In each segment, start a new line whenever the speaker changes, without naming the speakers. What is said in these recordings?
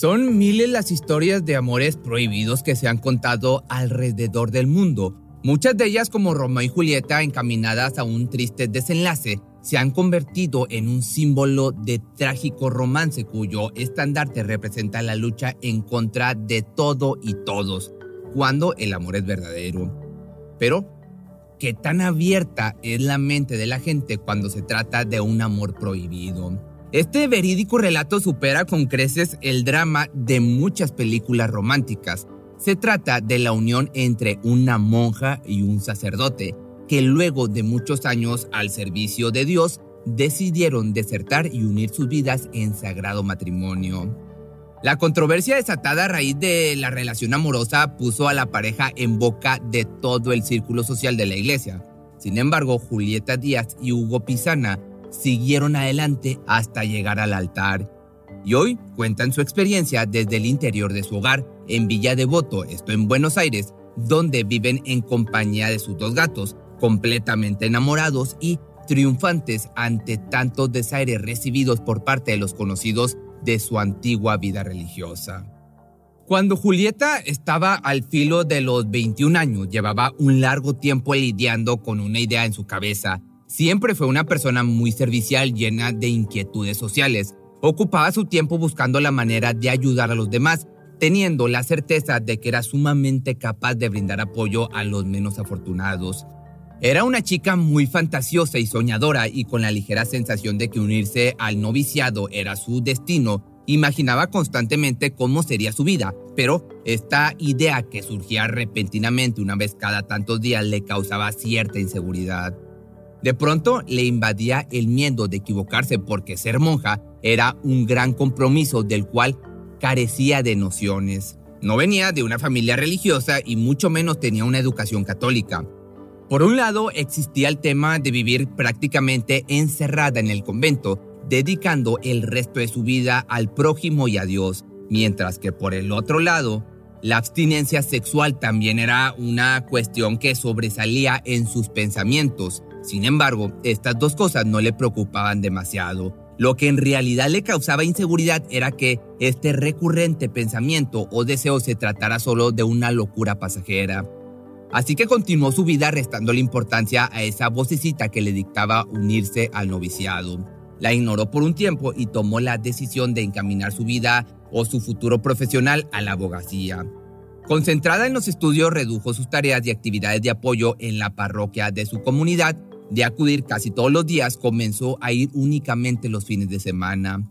Son miles las historias de amores prohibidos que se han contado alrededor del mundo. Muchas de ellas, como Romeo y Julieta, encaminadas a un triste desenlace, se han convertido en un símbolo de trágico romance cuyo estandarte representa la lucha en contra de todo y todos, cuando el amor es verdadero. Pero, ¿qué tan abierta es la mente de la gente cuando se trata de un amor prohibido? Este verídico relato supera con creces el drama de muchas películas románticas. Se trata de la unión entre una monja y un sacerdote, que luego de muchos años al servicio de Dios, decidieron desertar y unir sus vidas en sagrado matrimonio. La controversia desatada a raíz de la relación amorosa puso a la pareja en boca de todo el círculo social de la iglesia. Sin embargo, Julieta Díaz y Hugo Pisana siguieron adelante hasta llegar al altar. Y hoy cuentan su experiencia desde el interior de su hogar en Villa Devoto, esto en Buenos Aires, donde viven en compañía de sus dos gatos, completamente enamorados y triunfantes ante tantos desaires recibidos por parte de los conocidos de su antigua vida religiosa. Cuando Julieta estaba al filo de los 21 años, llevaba un largo tiempo lidiando con una idea en su cabeza Siempre fue una persona muy servicial, llena de inquietudes sociales. Ocupaba su tiempo buscando la manera de ayudar a los demás, teniendo la certeza de que era sumamente capaz de brindar apoyo a los menos afortunados. Era una chica muy fantasiosa y soñadora y con la ligera sensación de que unirse al noviciado era su destino, imaginaba constantemente cómo sería su vida, pero esta idea que surgía repentinamente una vez cada tantos días le causaba cierta inseguridad. De pronto le invadía el miedo de equivocarse porque ser monja era un gran compromiso del cual carecía de nociones. No venía de una familia religiosa y mucho menos tenía una educación católica. Por un lado existía el tema de vivir prácticamente encerrada en el convento, dedicando el resto de su vida al prójimo y a Dios, mientras que por el otro lado, la abstinencia sexual también era una cuestión que sobresalía en sus pensamientos. Sin embargo, estas dos cosas no le preocupaban demasiado. Lo que en realidad le causaba inseguridad era que este recurrente pensamiento o deseo se tratara solo de una locura pasajera. Así que continuó su vida restando la importancia a esa vocecita que le dictaba unirse al noviciado. La ignoró por un tiempo y tomó la decisión de encaminar su vida o su futuro profesional a la abogacía. Concentrada en los estudios, redujo sus tareas y actividades de apoyo en la parroquia de su comunidad de acudir casi todos los días, comenzó a ir únicamente los fines de semana.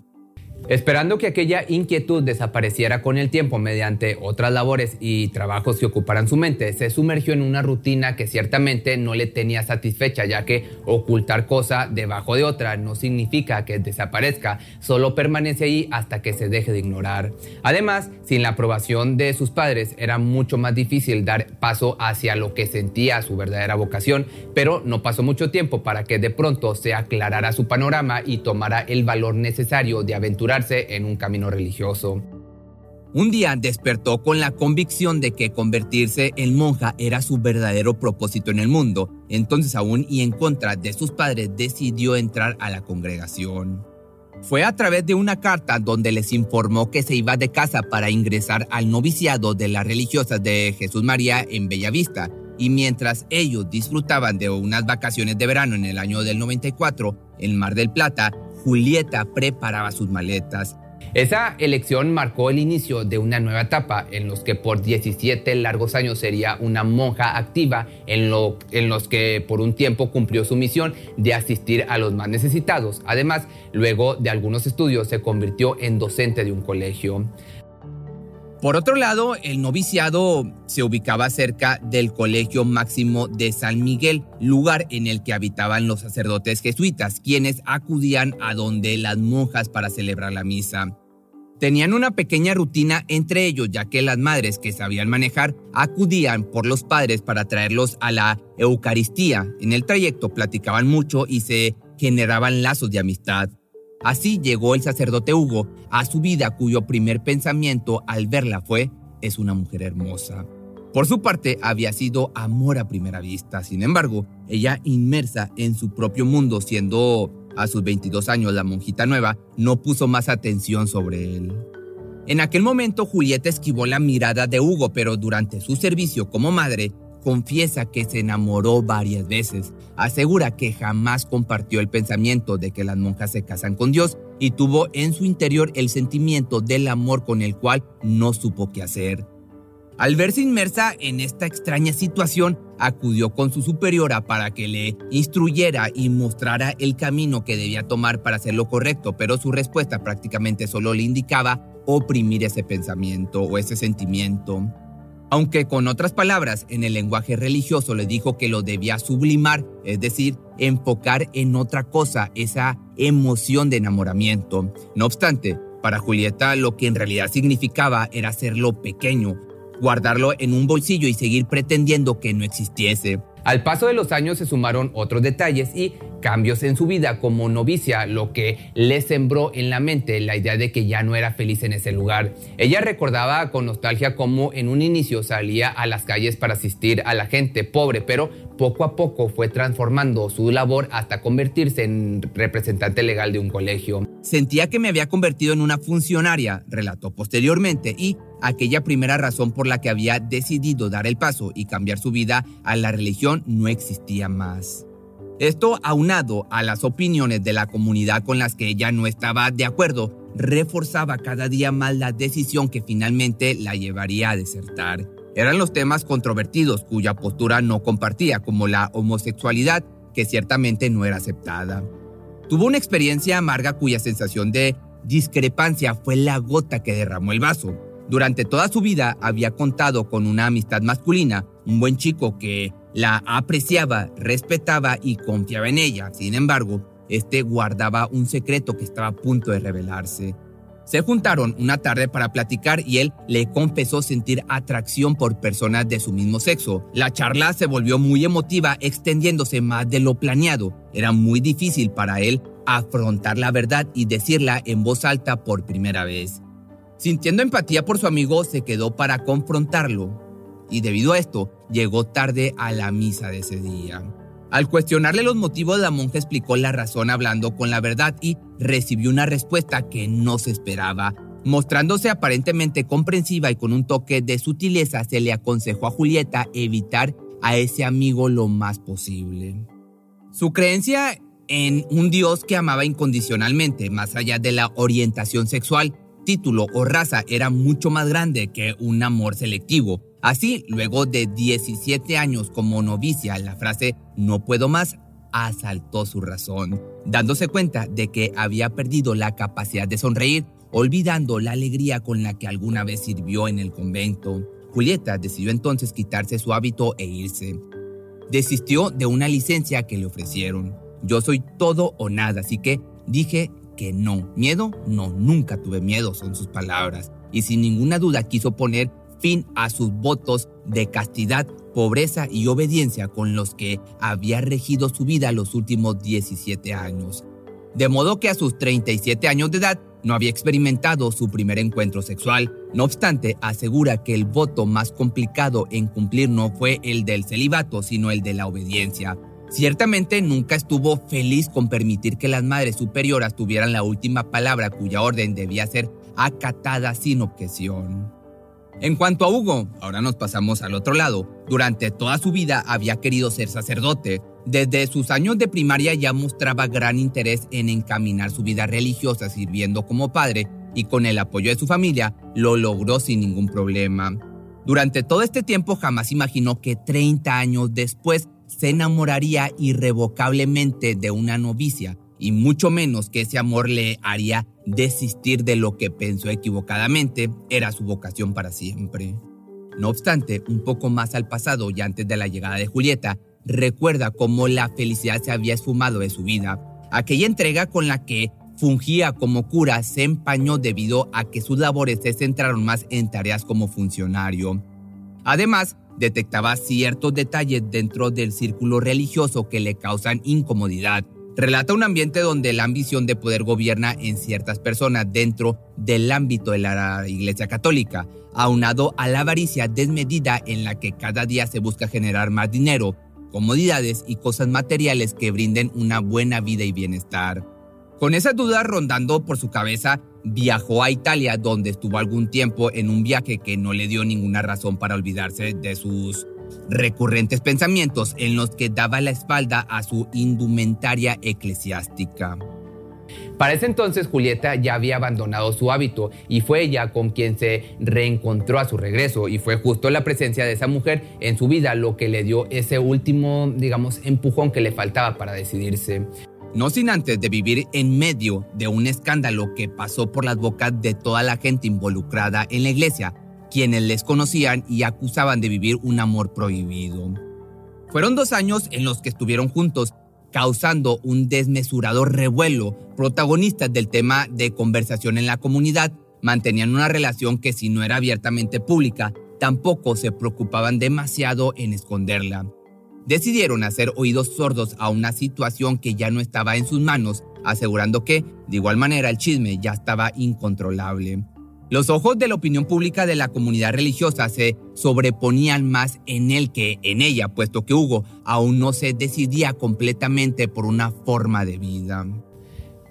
Esperando que aquella inquietud desapareciera con el tiempo mediante otras labores y trabajos que ocuparan su mente, se sumergió en una rutina que ciertamente no le tenía satisfecha, ya que ocultar cosa debajo de otra no significa que desaparezca, solo permanece ahí hasta que se deje de ignorar. Además, sin la aprobación de sus padres era mucho más difícil dar paso hacia lo que sentía su verdadera vocación, pero no pasó mucho tiempo para que de pronto se aclarara su panorama y tomara el valor necesario de aventurar en un camino religioso. Un día despertó con la convicción de que convertirse en monja era su verdadero propósito en el mundo, entonces aún y en contra de sus padres decidió entrar a la congregación. Fue a través de una carta donde les informó que se iba de casa para ingresar al noviciado de las religiosas de Jesús María en Bellavista, y mientras ellos disfrutaban de unas vacaciones de verano en el año del 94 en Mar del Plata, Julieta preparaba sus maletas. Esa elección marcó el inicio de una nueva etapa en los que por 17 largos años sería una monja activa en, lo, en los que por un tiempo cumplió su misión de asistir a los más necesitados. Además, luego de algunos estudios se convirtió en docente de un colegio. Por otro lado, el noviciado se ubicaba cerca del Colegio Máximo de San Miguel, lugar en el que habitaban los sacerdotes jesuitas, quienes acudían a donde las monjas para celebrar la misa. Tenían una pequeña rutina entre ellos, ya que las madres que sabían manejar acudían por los padres para traerlos a la Eucaristía. En el trayecto platicaban mucho y se generaban lazos de amistad. Así llegó el sacerdote Hugo a su vida cuyo primer pensamiento al verla fue, es una mujer hermosa. Por su parte, había sido amor a primera vista. Sin embargo, ella inmersa en su propio mundo, siendo a sus 22 años la monjita nueva, no puso más atención sobre él. En aquel momento, Julieta esquivó la mirada de Hugo, pero durante su servicio como madre, confiesa que se enamoró varias veces. Asegura que jamás compartió el pensamiento de que las monjas se casan con Dios y tuvo en su interior el sentimiento del amor con el cual no supo qué hacer. Al verse inmersa en esta extraña situación, acudió con su superiora para que le instruyera y mostrara el camino que debía tomar para hacer lo correcto, pero su respuesta prácticamente solo le indicaba oprimir ese pensamiento o ese sentimiento. Aunque con otras palabras, en el lenguaje religioso le dijo que lo debía sublimar, es decir, enfocar en otra cosa esa emoción de enamoramiento. No obstante, para Julieta lo que en realidad significaba era hacerlo pequeño, guardarlo en un bolsillo y seguir pretendiendo que no existiese. Al paso de los años se sumaron otros detalles y cambios en su vida como novicia, lo que le sembró en la mente la idea de que ya no era feliz en ese lugar. Ella recordaba con nostalgia cómo en un inicio salía a las calles para asistir a la gente pobre, pero poco a poco fue transformando su labor hasta convertirse en representante legal de un colegio. Sentía que me había convertido en una funcionaria, relató posteriormente, y aquella primera razón por la que había decidido dar el paso y cambiar su vida a la religión no existía más. Esto, aunado a las opiniones de la comunidad con las que ella no estaba de acuerdo, reforzaba cada día más la decisión que finalmente la llevaría a desertar. Eran los temas controvertidos cuya postura no compartía, como la homosexualidad, que ciertamente no era aceptada. Tuvo una experiencia amarga cuya sensación de discrepancia fue la gota que derramó el vaso. Durante toda su vida había contado con una amistad masculina, un buen chico que la apreciaba, respetaba y confiaba en ella. Sin embargo, este guardaba un secreto que estaba a punto de revelarse. Se juntaron una tarde para platicar y él le confesó sentir atracción por personas de su mismo sexo. La charla se volvió muy emotiva, extendiéndose más de lo planeado. Era muy difícil para él afrontar la verdad y decirla en voz alta por primera vez. Sintiendo empatía por su amigo, se quedó para confrontarlo y debido a esto llegó tarde a la misa de ese día. Al cuestionarle los motivos, la monja explicó la razón hablando con la verdad y recibió una respuesta que no se esperaba. Mostrándose aparentemente comprensiva y con un toque de sutileza, se le aconsejó a Julieta evitar a ese amigo lo más posible. Su creencia en un Dios que amaba incondicionalmente, más allá de la orientación sexual, título o raza era mucho más grande que un amor selectivo. Así, luego de 17 años como novicia, la frase no puedo más asaltó su razón, dándose cuenta de que había perdido la capacidad de sonreír, olvidando la alegría con la que alguna vez sirvió en el convento. Julieta decidió entonces quitarse su hábito e irse. Desistió de una licencia que le ofrecieron. Yo soy todo o nada, así que dije que no. Miedo, no, nunca tuve miedo, son sus palabras. Y sin ninguna duda quiso poner fin a sus votos de castidad, pobreza y obediencia con los que había regido su vida los últimos 17 años. De modo que a sus 37 años de edad no había experimentado su primer encuentro sexual. No obstante, asegura que el voto más complicado en cumplir no fue el del celibato, sino el de la obediencia. Ciertamente nunca estuvo feliz con permitir que las madres superioras tuvieran la última palabra cuya orden debía ser acatada sin objeción. En cuanto a Hugo, ahora nos pasamos al otro lado. Durante toda su vida había querido ser sacerdote. Desde sus años de primaria ya mostraba gran interés en encaminar su vida religiosa sirviendo como padre y con el apoyo de su familia lo logró sin ningún problema. Durante todo este tiempo jamás imaginó que 30 años después se enamoraría irrevocablemente de una novicia y mucho menos que ese amor le haría desistir de lo que pensó equivocadamente era su vocación para siempre. No obstante, un poco más al pasado y antes de la llegada de Julieta, recuerda cómo la felicidad se había esfumado de su vida. Aquella entrega con la que fungía como cura se empañó debido a que sus labores se centraron más en tareas como funcionario. Además, detectaba ciertos detalles dentro del círculo religioso que le causan incomodidad. Relata un ambiente donde la ambición de poder gobierna en ciertas personas dentro del ámbito de la Iglesia Católica, aunado a la avaricia desmedida en la que cada día se busca generar más dinero, comodidades y cosas materiales que brinden una buena vida y bienestar. Con esas dudas rondando por su cabeza, viajó a Italia donde estuvo algún tiempo en un viaje que no le dio ninguna razón para olvidarse de sus recurrentes pensamientos en los que daba la espalda a su indumentaria eclesiástica. Para ese entonces Julieta ya había abandonado su hábito y fue ella con quien se reencontró a su regreso y fue justo la presencia de esa mujer en su vida lo que le dio ese último, digamos, empujón que le faltaba para decidirse. No sin antes de vivir en medio de un escándalo que pasó por las bocas de toda la gente involucrada en la iglesia, quienes les conocían y acusaban de vivir un amor prohibido. Fueron dos años en los que estuvieron juntos, causando un desmesurado revuelo. Protagonistas del tema de conversación en la comunidad mantenían una relación que si no era abiertamente pública, tampoco se preocupaban demasiado en esconderla. Decidieron hacer oídos sordos a una situación que ya no estaba en sus manos, asegurando que, de igual manera, el chisme ya estaba incontrolable. Los ojos de la opinión pública de la comunidad religiosa se sobreponían más en él que en ella, puesto que Hugo aún no se decidía completamente por una forma de vida.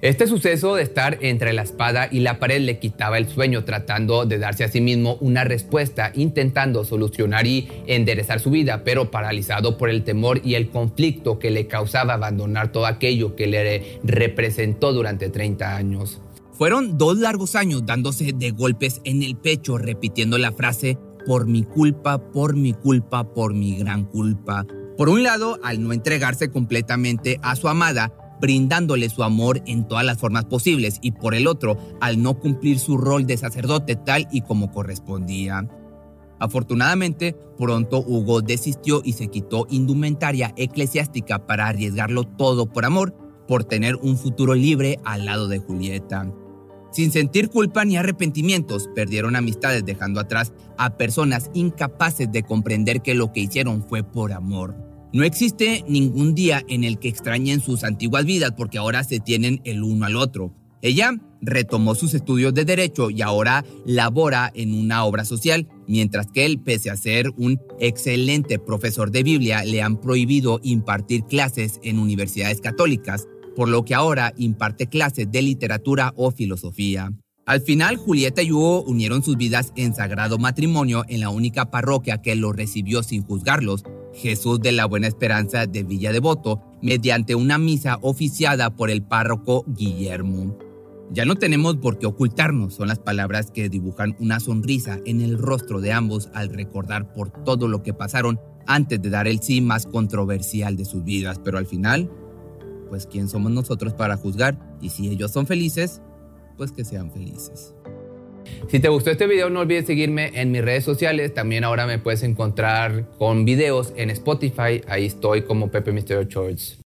Este suceso de estar entre la espada y la pared le quitaba el sueño, tratando de darse a sí mismo una respuesta, intentando solucionar y enderezar su vida, pero paralizado por el temor y el conflicto que le causaba abandonar todo aquello que le representó durante 30 años. Fueron dos largos años dándose de golpes en el pecho, repitiendo la frase, por mi culpa, por mi culpa, por mi gran culpa. Por un lado, al no entregarse completamente a su amada, brindándole su amor en todas las formas posibles, y por el otro, al no cumplir su rol de sacerdote tal y como correspondía. Afortunadamente, pronto Hugo desistió y se quitó indumentaria eclesiástica para arriesgarlo todo por amor, por tener un futuro libre al lado de Julieta. Sin sentir culpa ni arrepentimientos, perdieron amistades dejando atrás a personas incapaces de comprender que lo que hicieron fue por amor. No existe ningún día en el que extrañen sus antiguas vidas porque ahora se tienen el uno al otro. Ella retomó sus estudios de derecho y ahora labora en una obra social, mientras que él, pese a ser un excelente profesor de Biblia, le han prohibido impartir clases en universidades católicas por lo que ahora imparte clases de literatura o filosofía. Al final, Julieta y Hugo unieron sus vidas en sagrado matrimonio en la única parroquia que los recibió sin juzgarlos, Jesús de la Buena Esperanza de Villa Devoto, mediante una misa oficiada por el párroco Guillermo. Ya no tenemos por qué ocultarnos, son las palabras que dibujan una sonrisa en el rostro de ambos al recordar por todo lo que pasaron antes de dar el sí más controversial de sus vidas, pero al final pues quién somos nosotros para juzgar y si ellos son felices, pues que sean felices. Si te gustó este video no olvides seguirme en mis redes sociales, también ahora me puedes encontrar con videos en Spotify, ahí estoy como Pepe Misterio Church.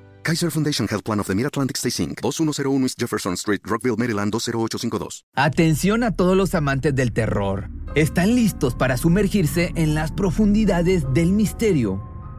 Kaiser Foundation Health Plan of the Mid-Atlantic Stay Inc., 2101 East Jefferson Street, Rockville, Maryland 20852.
Atención a todos los amantes del terror. ¿Están listos para sumergirse en las profundidades del misterio?